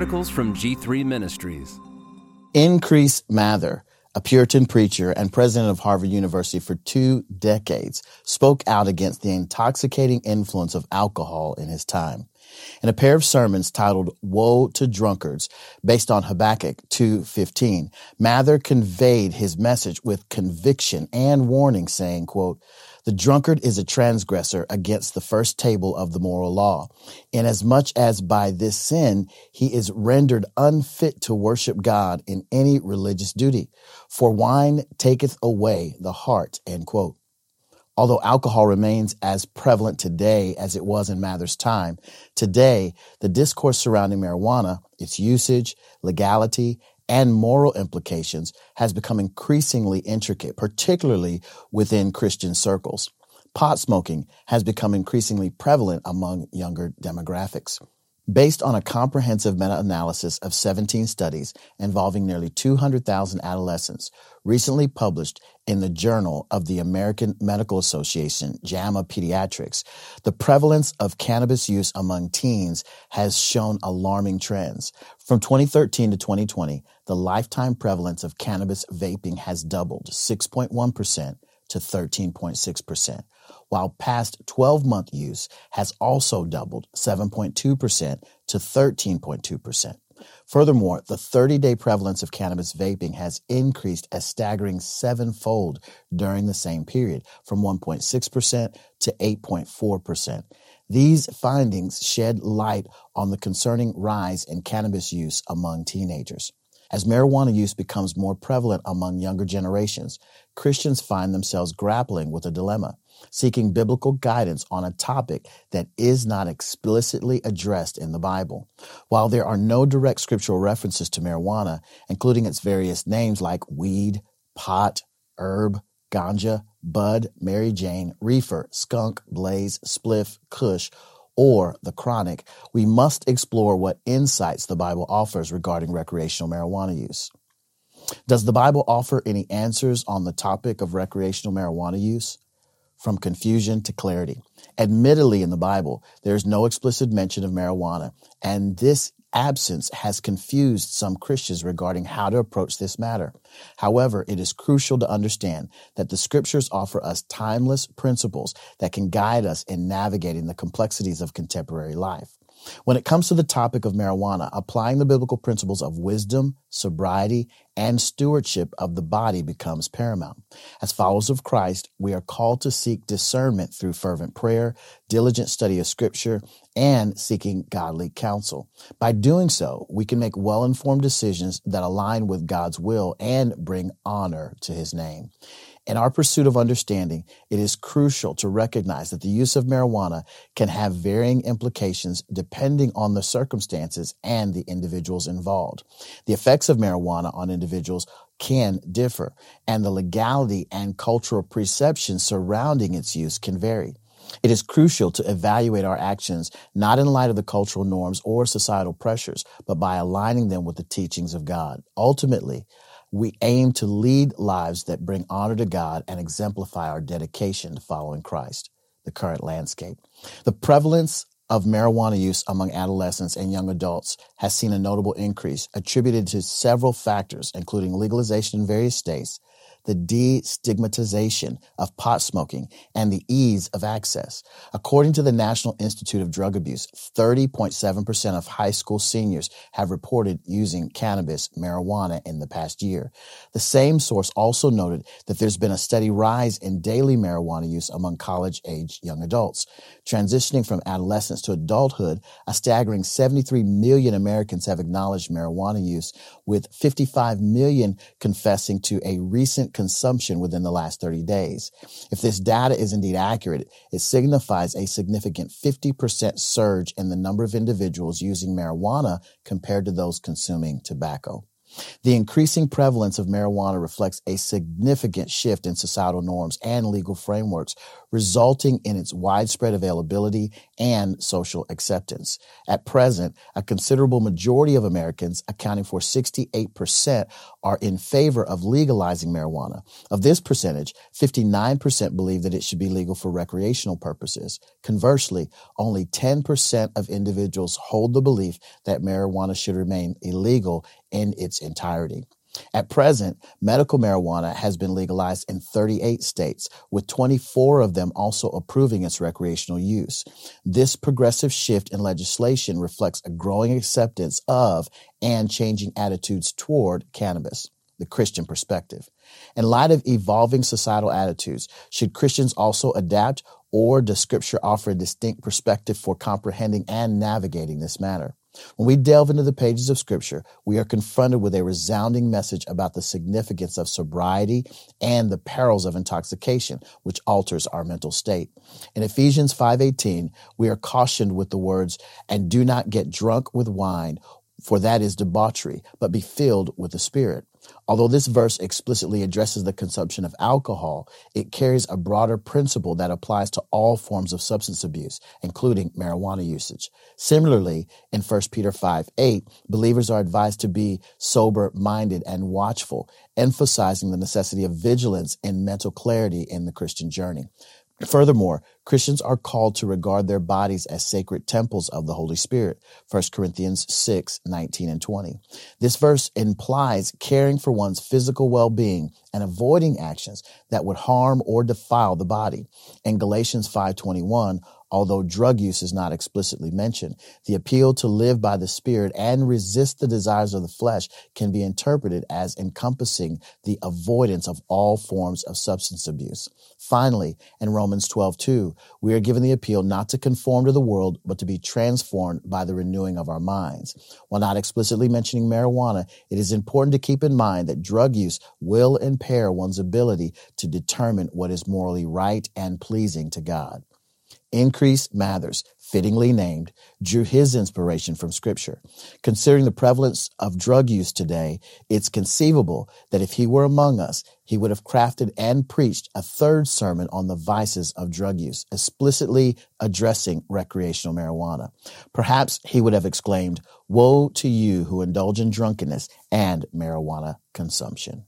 articles from G3 Ministries. Increase Mather, a Puritan preacher and president of Harvard University for two decades, spoke out against the intoxicating influence of alcohol in his time. In a pair of sermons titled Woe to Drunkards, based on Habakkuk 2.15, Mather conveyed his message with conviction and warning, saying, quote, the drunkard is a transgressor against the first table of the moral law, inasmuch as by this sin he is rendered unfit to worship God in any religious duty. For wine taketh away the heart. End quote. Although alcohol remains as prevalent today as it was in Mather's time, today the discourse surrounding marijuana, its usage, legality, and moral implications has become increasingly intricate, particularly within Christian circles. Pot smoking has become increasingly prevalent among younger demographics. Based on a comprehensive meta-analysis of 17 studies involving nearly 200,000 adolescents, recently published in the Journal of the American Medical Association, JAMA Pediatrics, the prevalence of cannabis use among teens has shown alarming trends. From 2013 to 2020, the lifetime prevalence of cannabis vaping has doubled 6.1% to 13.6%, while past 12 month use has also doubled 7.2% to 13.2%. Furthermore, the 30 day prevalence of cannabis vaping has increased a staggering sevenfold during the same period, from 1.6% to 8.4%. These findings shed light on the concerning rise in cannabis use among teenagers. As marijuana use becomes more prevalent among younger generations, Christians find themselves grappling with a dilemma, seeking biblical guidance on a topic that is not explicitly addressed in the Bible. While there are no direct scriptural references to marijuana, including its various names like weed, pot, herb, ganja, bud, Mary Jane, reefer, skunk, blaze, spliff, kush, or the chronic, we must explore what insights the Bible offers regarding recreational marijuana use. Does the Bible offer any answers on the topic of recreational marijuana use? From confusion to clarity. Admittedly, in the Bible, there is no explicit mention of marijuana, and this absence has confused some Christians regarding how to approach this matter. However, it is crucial to understand that the scriptures offer us timeless principles that can guide us in navigating the complexities of contemporary life. When it comes to the topic of marijuana, applying the biblical principles of wisdom, sobriety, and stewardship of the body becomes paramount. As followers of Christ, we are called to seek discernment through fervent prayer, diligent study of scripture, and seeking godly counsel. By doing so, we can make well-informed decisions that align with God's will and bring honor to his name. In our pursuit of understanding, it is crucial to recognize that the use of marijuana can have varying implications depending on the circumstances and the individuals involved. The effects of marijuana on individuals can differ, and the legality and cultural perception surrounding its use can vary. It is crucial to evaluate our actions not in light of the cultural norms or societal pressures, but by aligning them with the teachings of God. Ultimately, we aim to lead lives that bring honor to God and exemplify our dedication to following Christ, the current landscape. The prevalence of marijuana use among adolescents and young adults has seen a notable increase attributed to several factors, including legalization in various states, the destigmatization of pot smoking, and the ease of access. According to the National Institute of Drug Abuse, 30.7% of high school seniors have reported using cannabis, marijuana in the past year. The same source also noted that there's been a steady rise in daily marijuana use among college age young adults. Transitioning from adolescence to adulthood, a staggering 73 million Americans have acknowledged marijuana use, with 55 million confessing to a recent consumption within the last 30 days. If this data is indeed accurate, it signifies a significant 50% surge in the number of individuals using marijuana compared to those consuming tobacco. The increasing prevalence of marijuana reflects a significant shift in societal norms and legal frameworks, resulting in its widespread availability and social acceptance. At present, a considerable majority of Americans, accounting for 68%, are in favor of legalizing marijuana. Of this percentage, 59% believe that it should be legal for recreational purposes. Conversely, only 10% of individuals hold the belief that marijuana should remain illegal in its entirety. At present, medical marijuana has been legalized in 38 states, with 24 of them also approving its recreational use. This progressive shift in legislation reflects a growing acceptance of and changing attitudes toward cannabis, the Christian perspective. In light of evolving societal attitudes, should Christians also adapt, or does Scripture offer a distinct perspective for comprehending and navigating this matter? When we delve into the pages of Scripture, we are confronted with a resounding message about the significance of sobriety and the perils of intoxication, which alters our mental state. In Ephesians 5:18, we are cautioned with the words, "And do not get drunk with wine, for that is debauchery, but be filled with the Spirit." Although this verse explicitly addresses the consumption of alcohol, it carries a broader principle that applies to all forms of substance abuse, including marijuana usage. Similarly, in 1 Peter 5 8, believers are advised to be sober minded and watchful, emphasizing the necessity of vigilance and mental clarity in the Christian journey. Furthermore, Christians are called to regard their bodies as sacred temples of the Holy Spirit. 1 Corinthians 6, 19 and 20. This verse implies caring for one's physical well-being and avoiding actions that would harm or defile the body. In Galatians 5:21, Although drug use is not explicitly mentioned, the appeal to live by the Spirit and resist the desires of the flesh can be interpreted as encompassing the avoidance of all forms of substance abuse. Finally, in Romans 12, 2, we are given the appeal not to conform to the world, but to be transformed by the renewing of our minds. While not explicitly mentioning marijuana, it is important to keep in mind that drug use will impair one's ability to determine what is morally right and pleasing to God. Increase Mathers, fittingly named, drew his inspiration from scripture. Considering the prevalence of drug use today, it's conceivable that if he were among us, he would have crafted and preached a third sermon on the vices of drug use, explicitly addressing recreational marijuana. Perhaps he would have exclaimed, Woe to you who indulge in drunkenness and marijuana consumption.